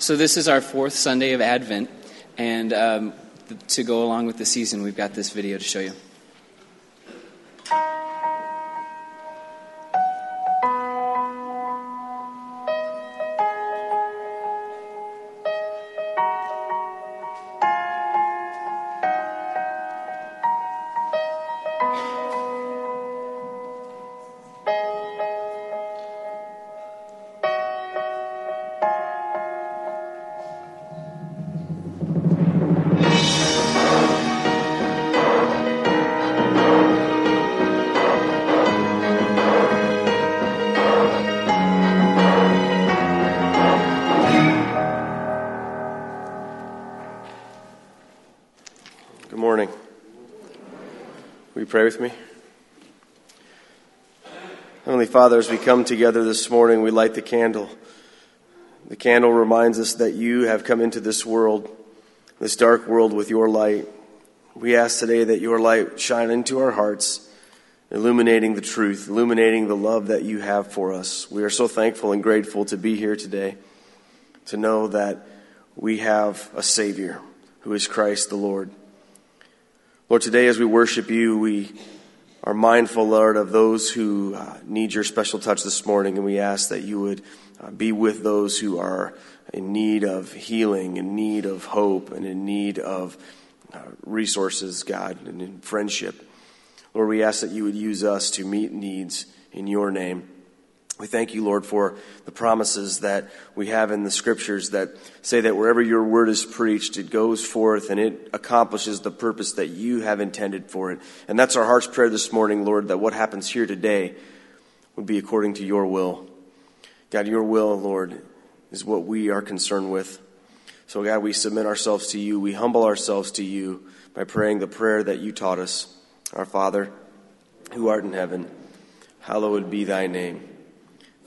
So, this is our fourth Sunday of Advent, and um, to go along with the season, we've got this video to show you. Will you pray with me? Heavenly Father, as we come together this morning, we light the candle. The candle reminds us that you have come into this world, this dark world, with your light. We ask today that your light shine into our hearts, illuminating the truth, illuminating the love that you have for us. We are so thankful and grateful to be here today, to know that we have a Savior who is Christ the Lord. Lord, today as we worship you, we are mindful, Lord, of those who uh, need your special touch this morning, and we ask that you would uh, be with those who are in need of healing, in need of hope, and in need of uh, resources, God, and in friendship. Lord, we ask that you would use us to meet needs in your name. We thank you, Lord, for the promises that we have in the scriptures that say that wherever your word is preached, it goes forth and it accomplishes the purpose that you have intended for it. And that's our heart's prayer this morning, Lord, that what happens here today would be according to your will. God, your will, Lord, is what we are concerned with. So, God, we submit ourselves to you. We humble ourselves to you by praying the prayer that you taught us. Our Father, who art in heaven, hallowed be thy name.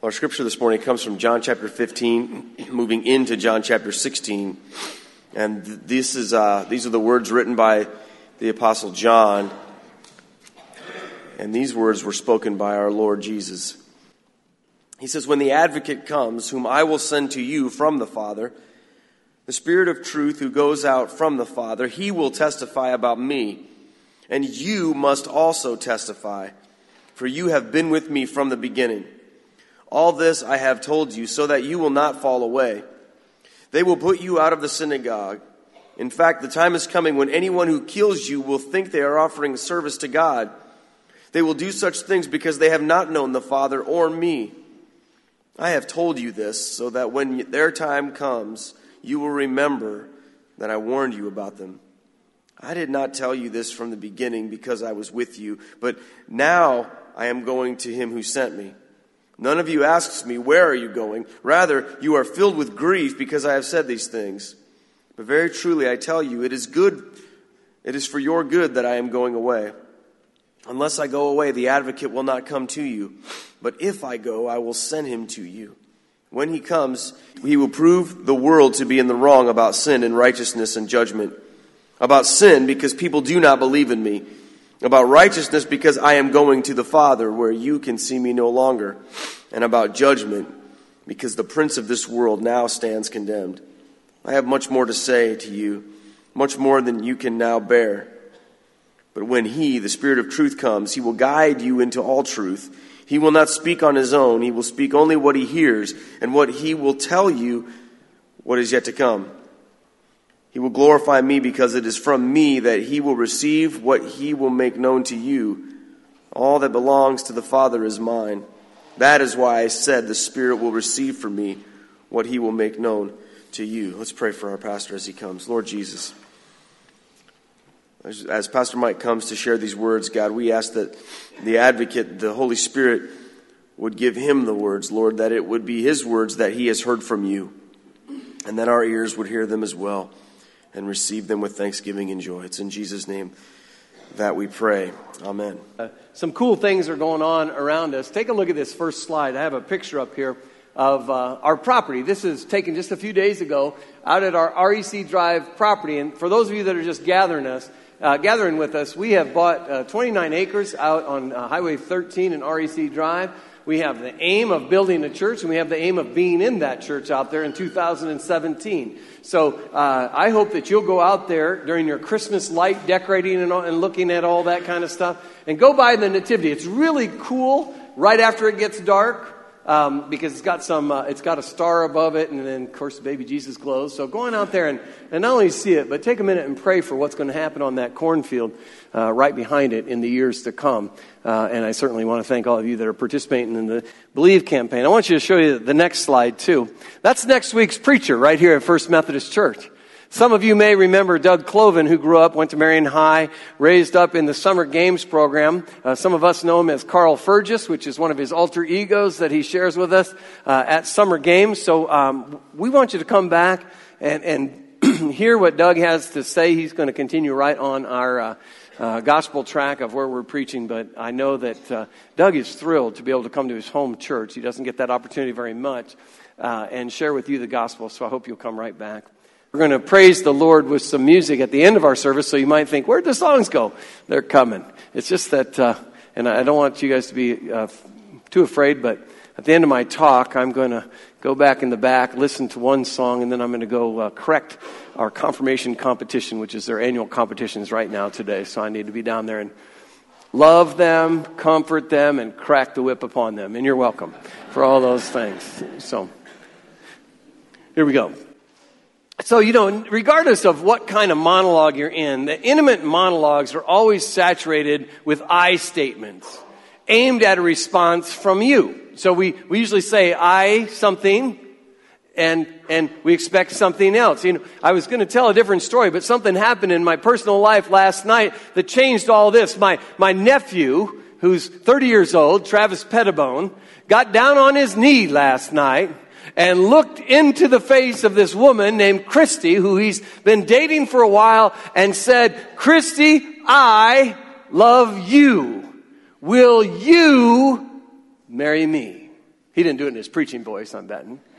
Our scripture this morning comes from John chapter 15, moving into John chapter 16. And this is, uh, these are the words written by the Apostle John. And these words were spoken by our Lord Jesus. He says, When the advocate comes, whom I will send to you from the Father, the Spirit of truth who goes out from the Father, he will testify about me. And you must also testify, for you have been with me from the beginning. All this I have told you so that you will not fall away. They will put you out of the synagogue. In fact, the time is coming when anyone who kills you will think they are offering service to God. They will do such things because they have not known the Father or me. I have told you this so that when their time comes, you will remember that I warned you about them. I did not tell you this from the beginning because I was with you, but now I am going to him who sent me. None of you asks me, Where are you going? Rather, you are filled with grief because I have said these things. But very truly, I tell you, it is good, it is for your good that I am going away. Unless I go away, the advocate will not come to you. But if I go, I will send him to you. When he comes, he will prove the world to be in the wrong about sin and righteousness and judgment. About sin, because people do not believe in me about righteousness because I am going to the Father where you can see me no longer, and about judgment because the prince of this world now stands condemned. I have much more to say to you, much more than you can now bear. But when He, the Spirit of truth, comes, He will guide you into all truth. He will not speak on His own, He will speak only what He hears, and what He will tell you what is yet to come. He will glorify me because it is from me that he will receive what he will make known to you. All that belongs to the Father is mine. That is why I said the Spirit will receive from me what he will make known to you. Let's pray for our pastor as he comes. Lord Jesus, as Pastor Mike comes to share these words, God, we ask that the advocate, the Holy Spirit, would give him the words, Lord, that it would be his words that he has heard from you, and that our ears would hear them as well. And receive them with thanksgiving and joy. It's in Jesus' name that we pray. Amen. Uh, some cool things are going on around us. Take a look at this first slide. I have a picture up here of uh, our property. This is taken just a few days ago out at our REC Drive property. And for those of you that are just gathering us, uh, gathering with us, we have bought uh, 29 acres out on uh, Highway 13 and REC Drive. We have the aim of building a church, and we have the aim of being in that church out there in 2017. So uh, I hope that you'll go out there during your Christmas light decorating and, and looking at all that kind of stuff, and go by the Nativity. It's really cool right after it gets dark um, because it's got some, uh, it's got a star above it, and then of course baby Jesus glows. So go on out there and, and not only see it, but take a minute and pray for what's going to happen on that cornfield uh, right behind it in the years to come. Uh, and I certainly want to thank all of you that are participating in the Believe campaign. I want you to show you the next slide too. That's next week's preacher right here at First Methodist Church. Some of you may remember Doug Cloven, who grew up, went to Marion High, raised up in the Summer Games program. Uh, some of us know him as Carl Fergus, which is one of his alter egos that he shares with us uh, at Summer Games. So um, we want you to come back and, and hear what Doug has to say. He's going to continue right on our uh, uh, gospel track of where we're preaching, but I know that uh, Doug is thrilled to be able to come to his home church. He doesn't get that opportunity very much uh, and share with you the gospel, so I hope you'll come right back. We're going to praise the Lord with some music at the end of our service, so you might think, where'd the songs go? They're coming. It's just that, uh, and I don't want you guys to be uh, too afraid, but at the end of my talk, I'm going to go back in the back, listen to one song, and then I'm going to go uh, correct our confirmation competition, which is their annual competitions right now today. So I need to be down there and love them, comfort them, and crack the whip upon them. And you're welcome for all those things. So here we go. So, you know, regardless of what kind of monologue you're in, the intimate monologues are always saturated with I statements aimed at a response from you. So we, we usually say I something and, and we expect something else. You know, I was going to tell a different story, but something happened in my personal life last night that changed all this. My, my nephew, who's 30 years old, Travis Pettibone, got down on his knee last night and looked into the face of this woman named Christy, who he's been dating for a while, and said, Christy, I love you. Will you marry me? He didn't do it in his preaching voice, I'm betting.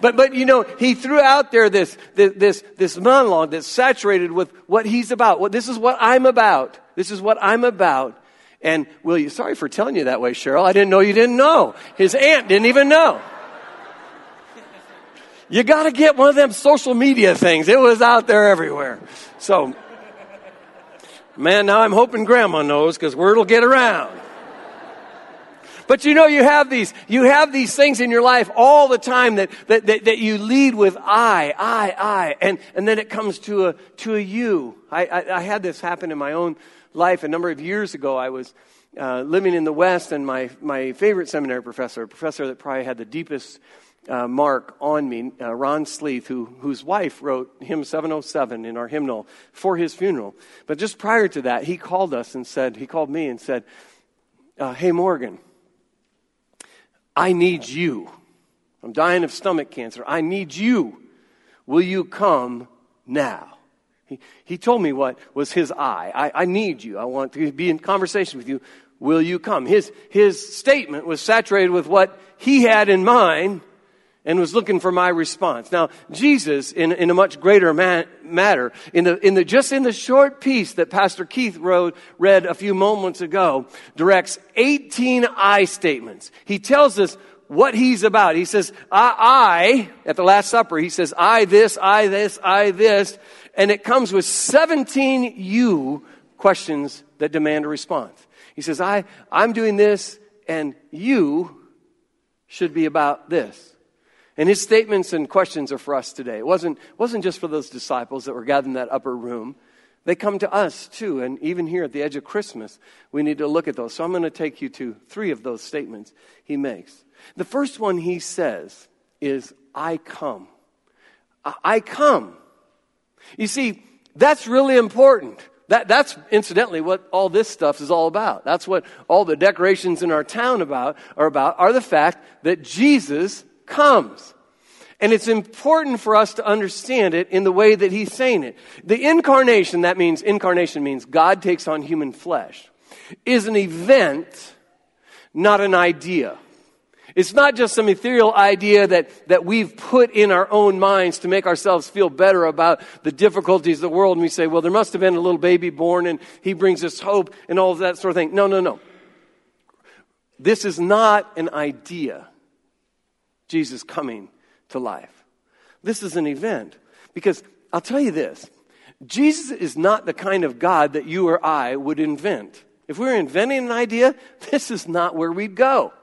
But, but you know, he threw out there this, this, this monologue that's saturated with what he's about. What, this is what I'm about. This is what I'm about. And will you, sorry for telling you that way, Cheryl. I didn't know you didn't know. His aunt didn't even know. You got to get one of them social media things. It was out there everywhere. So, man, now I'm hoping grandma knows because word will get around. But you know, you have these, you have these things in your life all the time that, that, that, that you lead with I, I, I, and, and then it comes to a, to a you. I, I, I had this happen in my own life a number of years ago. I was, uh, living in the West, and my, my favorite seminary professor, a professor that probably had the deepest uh, mark on me, uh, Ron Sleeth, who, whose wife wrote hymn 707 in our hymnal for his funeral. But just prior to that, he called us and said, he called me and said, uh, Hey, Morgan, I need you. I'm dying of stomach cancer. I need you. Will you come now? He, he told me what was his I. I. I need you. I want to be in conversation with you. Will you come? His, his statement was saturated with what he had in mind and was looking for my response. Now, Jesus, in, in a much greater matter, in the, in the, just in the short piece that Pastor Keith wrote, read a few moments ago, directs 18 I statements. He tells us what he's about. He says, I, I, at the Last Supper, he says, I this, I this, I this, and it comes with 17 you questions that demand a response. He says, I, I'm doing this, and you should be about this. And his statements and questions are for us today. It wasn't, wasn't just for those disciples that were gathered in that upper room. They come to us too. And even here at the edge of Christmas, we need to look at those. So I'm going to take you to three of those statements he makes. The first one he says is, I come. I come. You see, that's really important. That, that's incidentally what all this stuff is all about. That's what all the decorations in our town about are about, are the fact that Jesus comes. And it's important for us to understand it in the way that he's saying it. The incarnation, that means, incarnation means God takes on human flesh, is an event, not an idea. It's not just some ethereal idea that, that we've put in our own minds to make ourselves feel better about the difficulties of the world. And we say, well, there must have been a little baby born and he brings us hope and all of that sort of thing. No, no, no. This is not an idea. Jesus coming to life. This is an event. Because I'll tell you this Jesus is not the kind of God that you or I would invent. If we were inventing an idea, this is not where we'd go.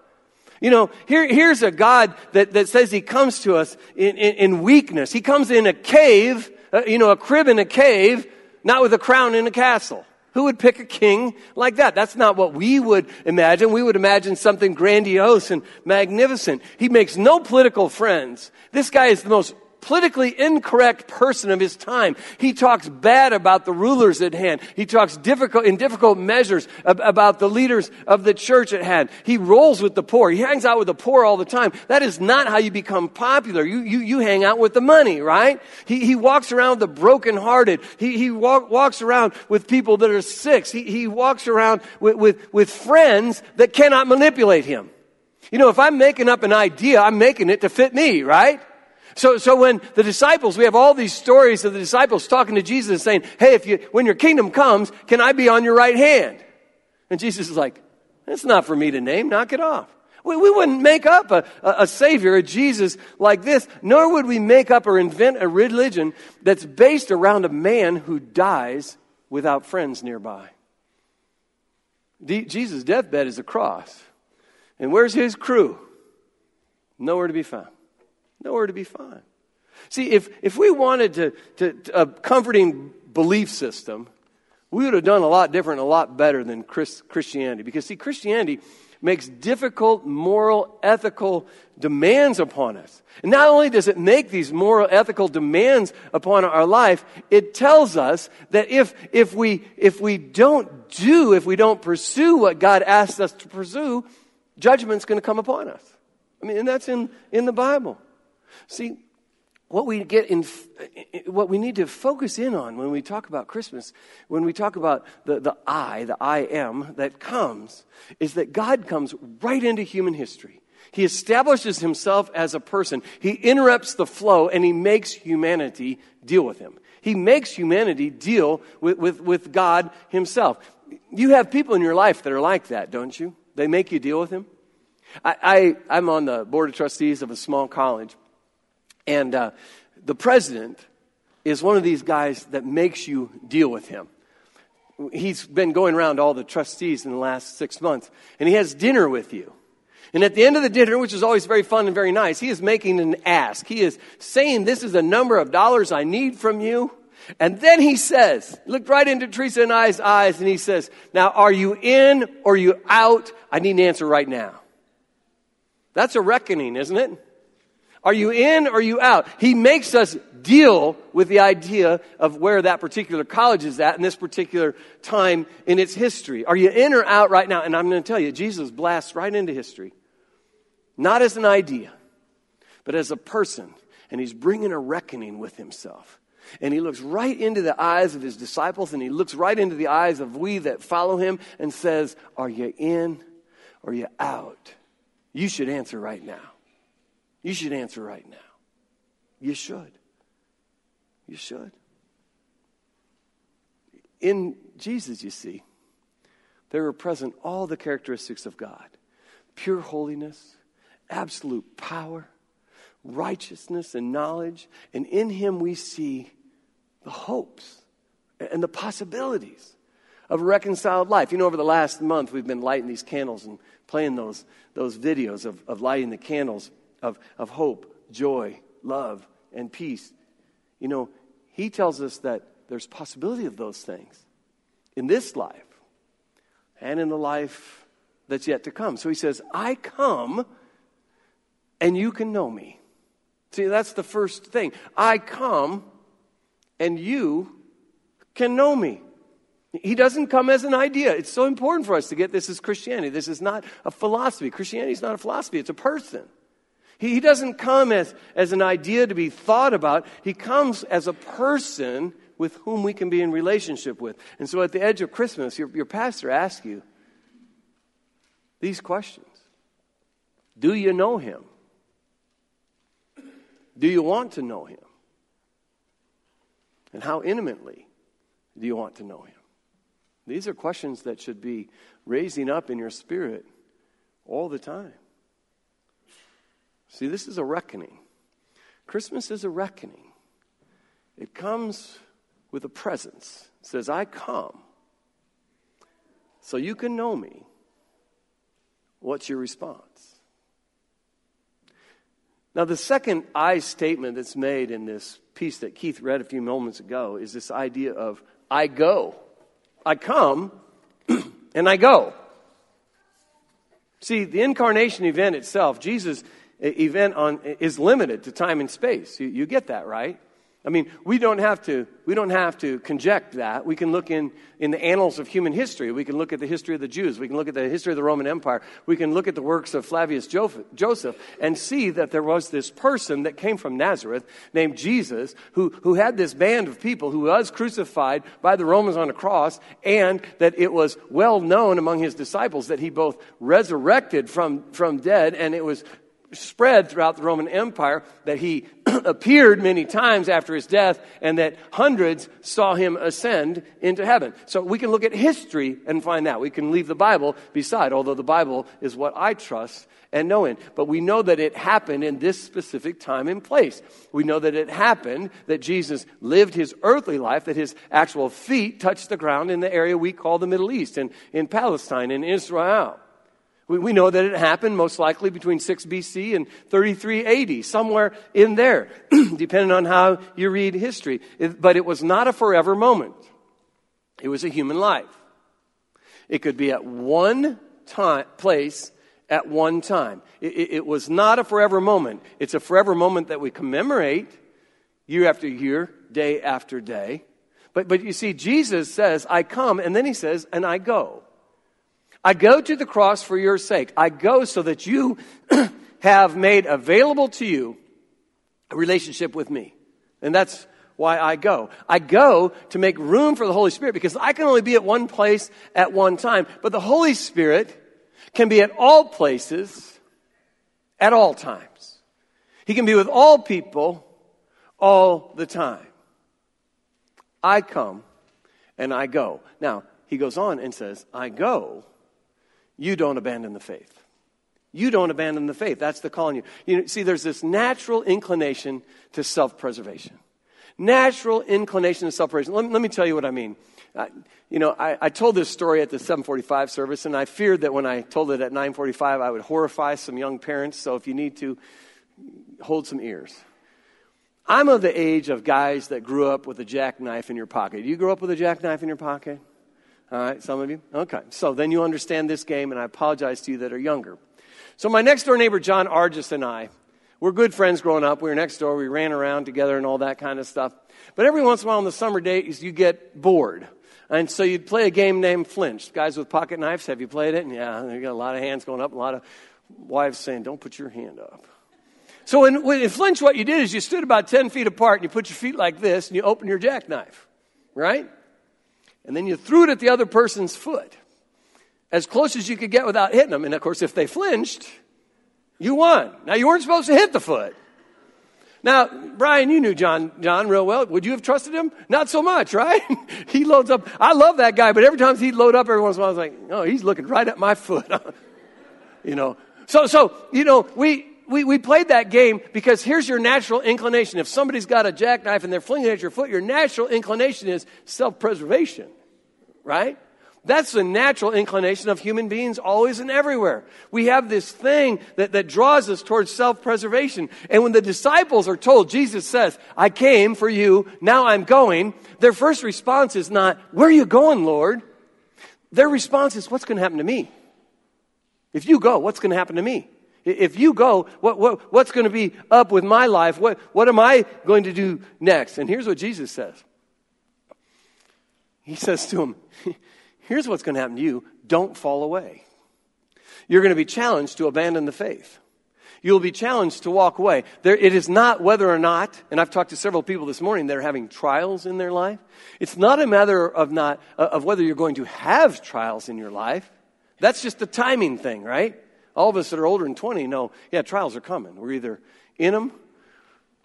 You know, here, here's a God that, that says he comes to us in, in, in weakness. He comes in a cave, uh, you know, a crib in a cave, not with a crown in a castle. Who would pick a king like that? That's not what we would imagine. We would imagine something grandiose and magnificent. He makes no political friends. This guy is the most politically incorrect person of his time. He talks bad about the rulers at hand. He talks difficult, in difficult measures about the leaders of the church at hand. He rolls with the poor. He hangs out with the poor all the time. That is not how you become popular. You, you, you hang out with the money, right? He, he walks around the brokenhearted. He, he walk, walks around with people that are sick. He, he walks around with, with, with friends that cannot manipulate him. You know, if I'm making up an idea, I'm making it to fit me, right? So, so when the disciples, we have all these stories of the disciples talking to Jesus and saying, Hey, if you, when your kingdom comes, can I be on your right hand? And Jesus is like, That's not for me to name, knock it off. We, we wouldn't make up a, a, a Savior, a Jesus like this, nor would we make up or invent a religion that's based around a man who dies without friends nearby. Jesus' deathbed is a cross. And where's his crew? Nowhere to be found. Nowhere to be found. See, if, if we wanted to, to, to, a comforting belief system, we would have done a lot different, a lot better than Chris, Christianity. Because, see, Christianity makes difficult moral, ethical demands upon us. And not only does it make these moral, ethical demands upon our life, it tells us that if, if, we, if we don't do, if we don't pursue what God asks us to pursue, judgment's going to come upon us. I mean, and that's in, in the Bible. See, what we get in, what we need to focus in on when we talk about Christmas, when we talk about the, the I, the I am that comes, is that God comes right into human history. He establishes himself as a person. He interrupts the flow and he makes humanity deal with him. He makes humanity deal with, with, with God himself. You have people in your life that are like that, don't you? They make you deal with him. I, I, I'm on the board of trustees of a small college. And uh, the president is one of these guys that makes you deal with him. He's been going around all the trustees in the last six months, and he has dinner with you. And at the end of the dinner, which is always very fun and very nice, he is making an ask. He is saying, This is the number of dollars I need from you. And then he says, looked right into Teresa and I's eyes, and he says, Now, are you in or are you out? I need an answer right now. That's a reckoning, isn't it? Are you in or are you out? He makes us deal with the idea of where that particular college is at in this particular time in its history. Are you in or out right now? And I'm going to tell you, Jesus blasts right into history. Not as an idea, but as a person. And he's bringing a reckoning with himself. And he looks right into the eyes of his disciples and he looks right into the eyes of we that follow him and says, Are you in or are you out? You should answer right now. You should answer right now. You should. You should. In Jesus, you see, there are present all the characteristics of God pure holiness, absolute power, righteousness, and knowledge. And in Him, we see the hopes and the possibilities of a reconciled life. You know, over the last month, we've been lighting these candles and playing those, those videos of, of lighting the candles of, of hope, joy, love, and peace. You know, he tells us that there's possibility of those things in this life and in the life that's yet to come. So he says, I come and you can know me. See, that's the first thing. I come and you can know me. He doesn't come as an idea. It's so important for us to get this as Christianity. This is not a philosophy. Christianity is not a philosophy, it's a person. He doesn't come as, as an idea to be thought about. He comes as a person with whom we can be in relationship with. And so at the edge of Christmas, your, your pastor asks you these questions Do you know him? Do you want to know him? And how intimately do you want to know him? These are questions that should be raising up in your spirit all the time. See, this is a reckoning. Christmas is a reckoning. It comes with a presence. It says, I come so you can know me. What's your response? Now, the second I statement that's made in this piece that Keith read a few moments ago is this idea of I go. I come and I go. See, the incarnation event itself, Jesus' event on, is limited to time and space. You, you get that, right? I mean, we don't have to, we don't have to conject that. We can look in, in the annals of human history. We can look at the history of the Jews. We can look at the history of the Roman Empire. We can look at the works of Flavius Josephus and see that there was this person that came from Nazareth named Jesus who, who had this band of people who was crucified by the Romans on a cross and that it was well known among his disciples that he both resurrected from, from dead and it was spread throughout the Roman Empire, that he appeared many times after his death, and that hundreds saw him ascend into heaven. So we can look at history and find that. We can leave the Bible beside, although the Bible is what I trust and know in. But we know that it happened in this specific time and place. We know that it happened that Jesus lived his earthly life, that his actual feet touched the ground in the area we call the Middle East and in Palestine and Israel. We, we know that it happened most likely between 6 BC and 33 AD, somewhere in there, depending on how you read history. It, but it was not a forever moment. It was a human life. It could be at one time, place at one time. It, it, it was not a forever moment. It's a forever moment that we commemorate year after year, day after day. But, but you see, Jesus says, I come, and then he says, and I go. I go to the cross for your sake. I go so that you have made available to you a relationship with me. And that's why I go. I go to make room for the Holy Spirit because I can only be at one place at one time. But the Holy Spirit can be at all places at all times. He can be with all people all the time. I come and I go. Now, he goes on and says, I go you don't abandon the faith. You don't abandon the faith. That's the calling you. You know, see, there's this natural inclination to self preservation. Natural inclination to self preservation. Let, let, me tell you what I mean. You know, I, I, told this story at the 745 service, and I feared that when I told it at 945, I would horrify some young parents. So if you need to, hold some ears. I'm of the age of guys that grew up with a jackknife in your pocket. You grew up with a jackknife in your pocket? All right, some of you? Okay. So then you understand this game, and I apologize to you that are younger. So my next door neighbor, John Argus, and I, we're good friends growing up. We were next door. We ran around together and all that kind of stuff. But every once in a while on the summer days, you get bored. And so you'd play a game named Flinch. Guys with pocket knives, have you played it? And yeah, you got a lot of hands going up, a lot of wives saying, don't put your hand up. So in, in Flinch, what you did is you stood about 10 feet apart and you put your feet like this and you open your jackknife, right? And then you threw it at the other person's foot as close as you could get without hitting them. And of course, if they flinched, you won. Now, you weren't supposed to hit the foot. Now, Brian, you knew John, John real well. Would you have trusted him? Not so much, right? he loads up. I love that guy, but every time he'd load up, every once in a while, I was like, oh, he's looking right at my foot. you know. So, so, you know, we, we, we played that game because here's your natural inclination. If somebody's got a jackknife and they're flinging it at your foot, your natural inclination is self preservation, right? That's the natural inclination of human beings always and everywhere. We have this thing that, that draws us towards self preservation. And when the disciples are told, Jesus says, I came for you, now I'm going, their first response is not, Where are you going, Lord? Their response is, What's going to happen to me? If you go, what's going to happen to me? If you go, what, what, what's going to be up with my life? What, what am I going to do next? And here's what Jesus says He says to him, Here's what's going to happen to you don't fall away. You're going to be challenged to abandon the faith. You'll be challenged to walk away. There, it is not whether or not, and I've talked to several people this morning that are having trials in their life. It's not a matter of not uh, of whether you're going to have trials in your life. That's just the timing thing, right? All of us that are older than 20 know, yeah, trials are coming. We're either in them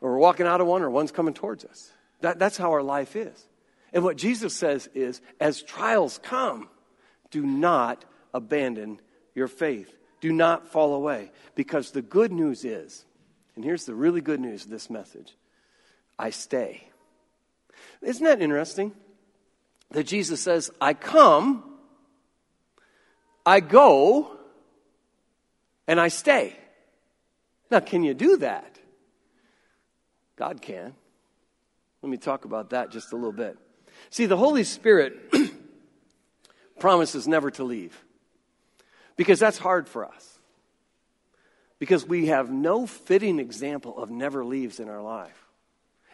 or we're walking out of one or one's coming towards us. That, that's how our life is. And what Jesus says is, as trials come, do not abandon your faith. Do not fall away. Because the good news is, and here's the really good news of this message I stay. Isn't that interesting? That Jesus says, I come, I go, and I stay. Now, can you do that? God can. Let me talk about that just a little bit. See, the Holy Spirit promises never to leave because that's hard for us. Because we have no fitting example of never leaves in our life.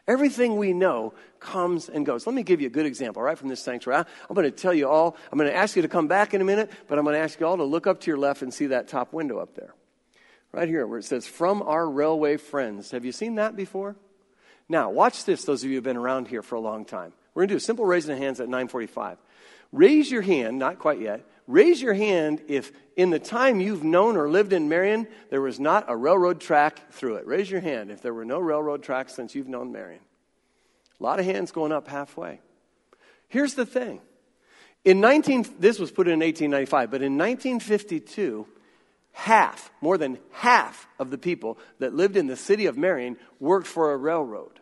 Everything we know comes and goes. Let me give you a good example right from this sanctuary. I'm going to tell you all, I'm going to ask you to come back in a minute, but I'm going to ask you all to look up to your left and see that top window up there. Right here where it says, From our railway friends. Have you seen that before? Now, watch this, those of you who have been around here for a long time. We're going to do a simple raising of hands at 945. Raise your hand, not quite yet. Raise your hand if in the time you've known or lived in Marion, there was not a railroad track through it. Raise your hand if there were no railroad tracks since you've known Marion. A lot of hands going up halfway. Here's the thing. In 19, this was put in 1895, but in 1952, half, more than half of the people that lived in the city of Marion worked for a railroad.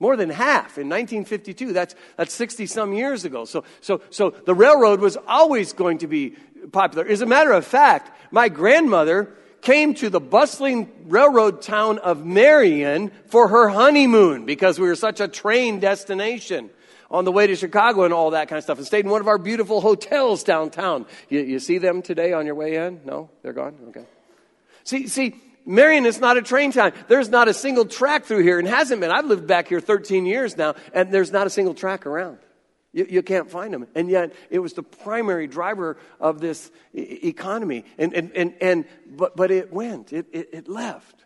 More than half in 1952. That's, that's 60 some years ago. So, so, so the railroad was always going to be popular. As a matter of fact, my grandmother came to the bustling railroad town of Marion for her honeymoon because we were such a train destination on the way to Chicago and all that kind of stuff and stayed in one of our beautiful hotels downtown. You, you see them today on your way in? No? They're gone? Okay. See, see, Marion is not a train town. There's not a single track through here and hasn't been. I've lived back here 13 years now and there's not a single track around. You, you, can't find them. And yet, it was the primary driver of this e- economy. And, and, and, and, but, but it went, it, it, it left.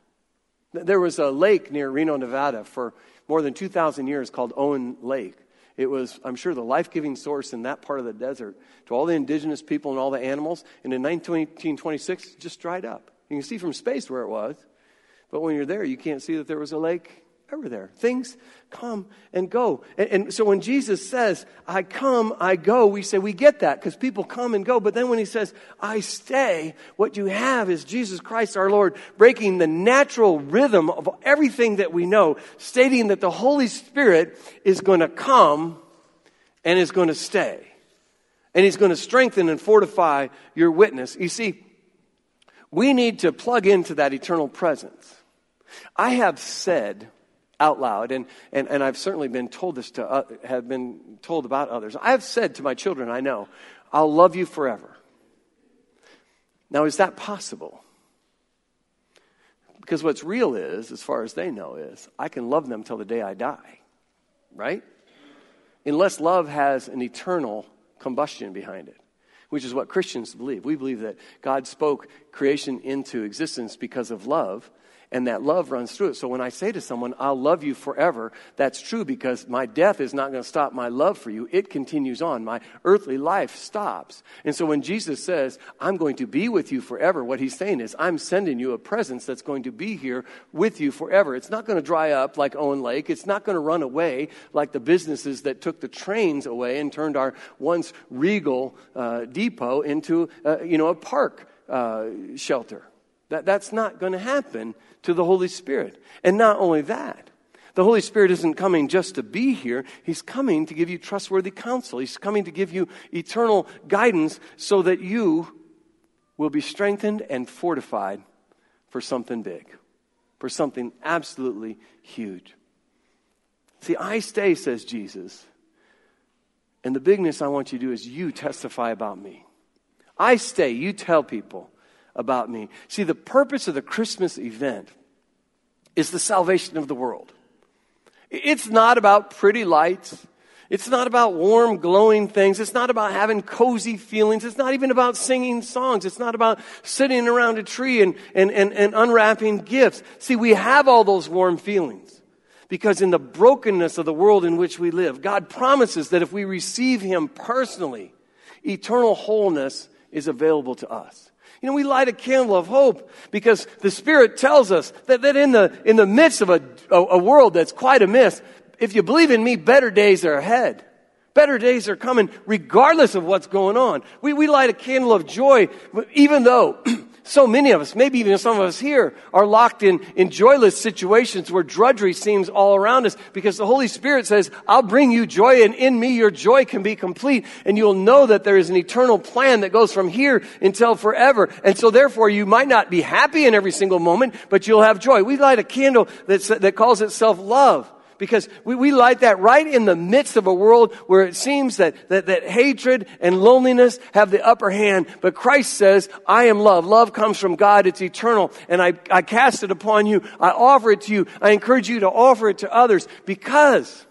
There was a lake near Reno, Nevada for more than 2,000 years called Owen Lake. It was, I'm sure, the life giving source in that part of the desert to all the indigenous people and all the animals. And in 1926, it just dried up. You can see from space where it was. But when you're there, you can't see that there was a lake ever there. Things come and go. And, and, so when Jesus says, I come, I go, we say, we get that because people come and go. But then when he says, I stay, what you have is Jesus Christ our Lord breaking the natural rhythm of everything that we know, stating that the Holy Spirit is going to come and is going to stay. And he's going to strengthen and fortify your witness. You see, we need to plug into that eternal presence. I have said out loud, and, and, and I've certainly been told this to, uh, have been told about others. I have said to my children, I know, I'll love you forever. Now, is that possible? Because what's real is, as far as they know, is I can love them till the day I die, right? Unless love has an eternal combustion behind it, which is what Christians believe. We believe that God spoke creation into existence because of love, and that love runs through it. So when I say to someone, I'll love you forever, that's true because my death is not going to stop my love for you. It continues on. My earthly life stops. And so when Jesus says, I'm going to be with you forever, what he's saying is, I'm sending you a presence that's going to be here with you forever. It's not going to dry up like Owen Lake. It's not going to run away like the businesses that took the trains away and turned our once regal uh, depot into, uh, you know, a park uh, shelter. That, that's not going to happen to the Holy Spirit. And not only that, the Holy Spirit isn't coming just to be here. He's coming to give you trustworthy counsel. He's coming to give you eternal guidance so that you will be strengthened and fortified for something big, for something absolutely huge. See, I stay, says Jesus. And the bigness I want you to do is you testify about me. I stay, you tell people about me. See, the purpose of the Christmas event is the salvation of the world. It's not about pretty lights. It's not about warm, glowing things. It's not about having cozy feelings. It's not even about singing songs. It's not about sitting around a tree and, and, and, and unwrapping gifts. See, we have all those warm feelings because in the brokenness of the world in which we live, God promises that if we receive Him personally, eternal wholeness is available to us. You know, we light a candle of hope because the Spirit tells us that, that in, the, in the midst of a, a, a world that's quite amiss, if you believe in me, better days are ahead. Better days are coming regardless of what's going on. We, we light a candle of joy, even though so many of us, maybe even some of us here, are locked in, in joyless situations where drudgery seems all around us because the Holy Spirit says, I'll bring you joy and in me your joy can be complete and you'll know that there is an eternal plan that goes from here until forever. And so therefore you might not be happy in every single moment, but you'll have joy. We light a candle that's, that calls itself love because we, we light that right in the midst of a world where it seems that, that, that hatred and loneliness have the upper hand. But Christ says, I am love. Love comes from God. It's eternal. And I, I cast it upon you. I offer it to you. I encourage you to offer it to others because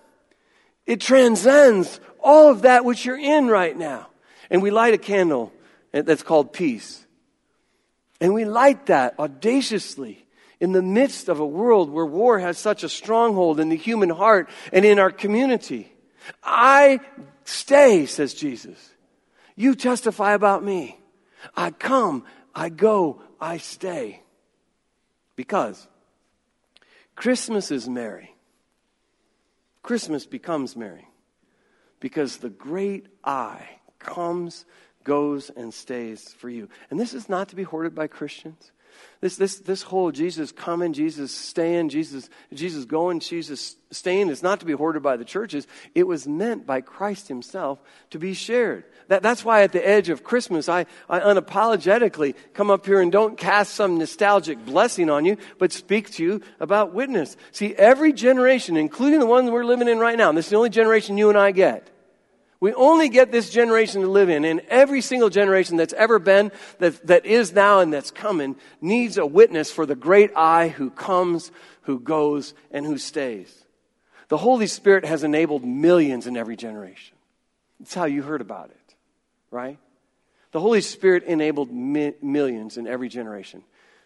it transcends all of that which you're in right now. And we light a candle that's called peace. And we light that audaciously in the midst of a world where war has such a stronghold in the human heart and in our community. I stay, says Jesus. You testify about me. I come, I go, I stay. Because Christmas is merry. Christmas becomes merry because the great I comes, goes, and stays for you. And this is not to be hoarded by Christians. This, this, this whole Jesus coming, Jesus staying, Jesus, Jesus going, Jesus staying is not to be hoarded by the churches. It was meant by Christ himself to be shared. That, that's why at the edge of Christmas, I, I unapologetically come up here and don't cast some nostalgic blessing on you, but speak to you about witness. See, every generation, including the one we're living in right now, this is the only generation you and I get, we only get this generation to live in, and every single generation that's ever been, that, that is now, and that's coming needs a witness for the great I who comes, who goes, and who stays. The Holy Spirit has enabled millions in every generation. That's how you heard about it, right? The Holy Spirit enabled mi- millions in every generation.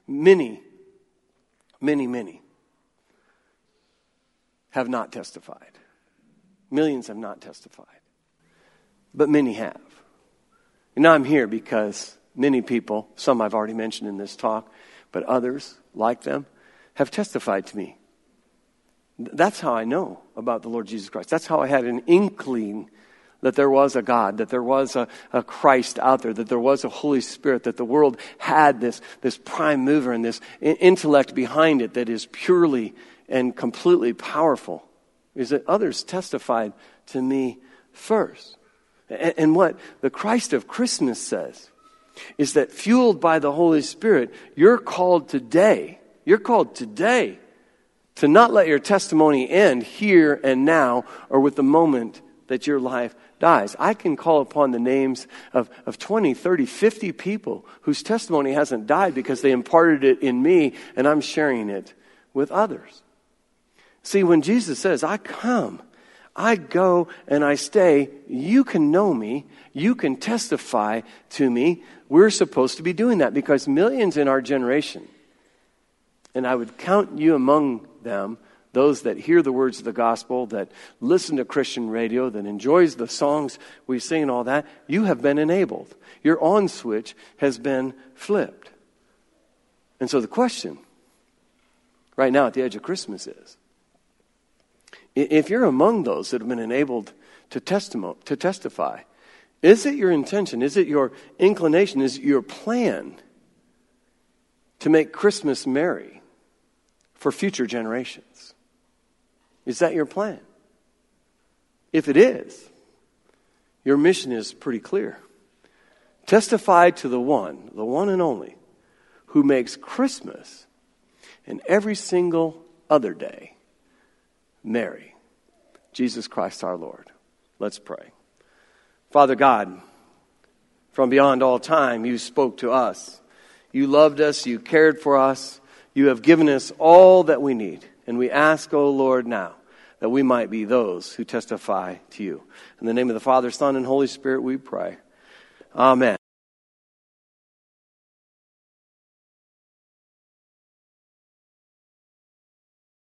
Many, many, many have not testified. Millions have not testified but many have. And I'm here because many people, some I've already mentioned in this talk, but others, like them, have testified to me. That's how I know about the Lord Jesus Christ. That's how I had an inkling that there was a God, that there was a, a, Christ out there, that there was a Holy Spirit, that the world had this, this prime mover and this intellect behind it that is purely and completely powerful, is that others testified to me first. And what the Christ of Christmas says is that fueled by the Holy Spirit, you're called today, you're called today to not let your testimony end here and now or with the moment that your life dies. I can call upon the names of, of 20, 30, 50 people whose testimony hasn't died because they imparted it in me and I'm sharing it with others. See, when Jesus says, I come I go and I stay. You can know me. You can testify to me. We're supposed to be doing that because millions in our generation, and I would count you among them, those that hear the words of the gospel, that listen to Christian radio, that enjoys the songs we sing and all that, you have been enabled. Your on switch has been flipped. And so the question right now at the edge of Christmas is if you're among those that have been enabled to, testimo- to testify, is it your intention? Is it your inclination? Is it your plan to make Christmas merry for future generations? Is that your plan? If it is, your mission is pretty clear. Testify to the one, the one and only, who makes Christmas and every single other day merry. Jesus Christ our Lord. Let's pray. Father God, from beyond all time, you spoke to us. You loved us. You cared for us. You have given us all that we need. And we ask, O oh Lord, now that we might be those who testify to you. In the name of the Father, Son, and Holy Spirit, we pray. Amen.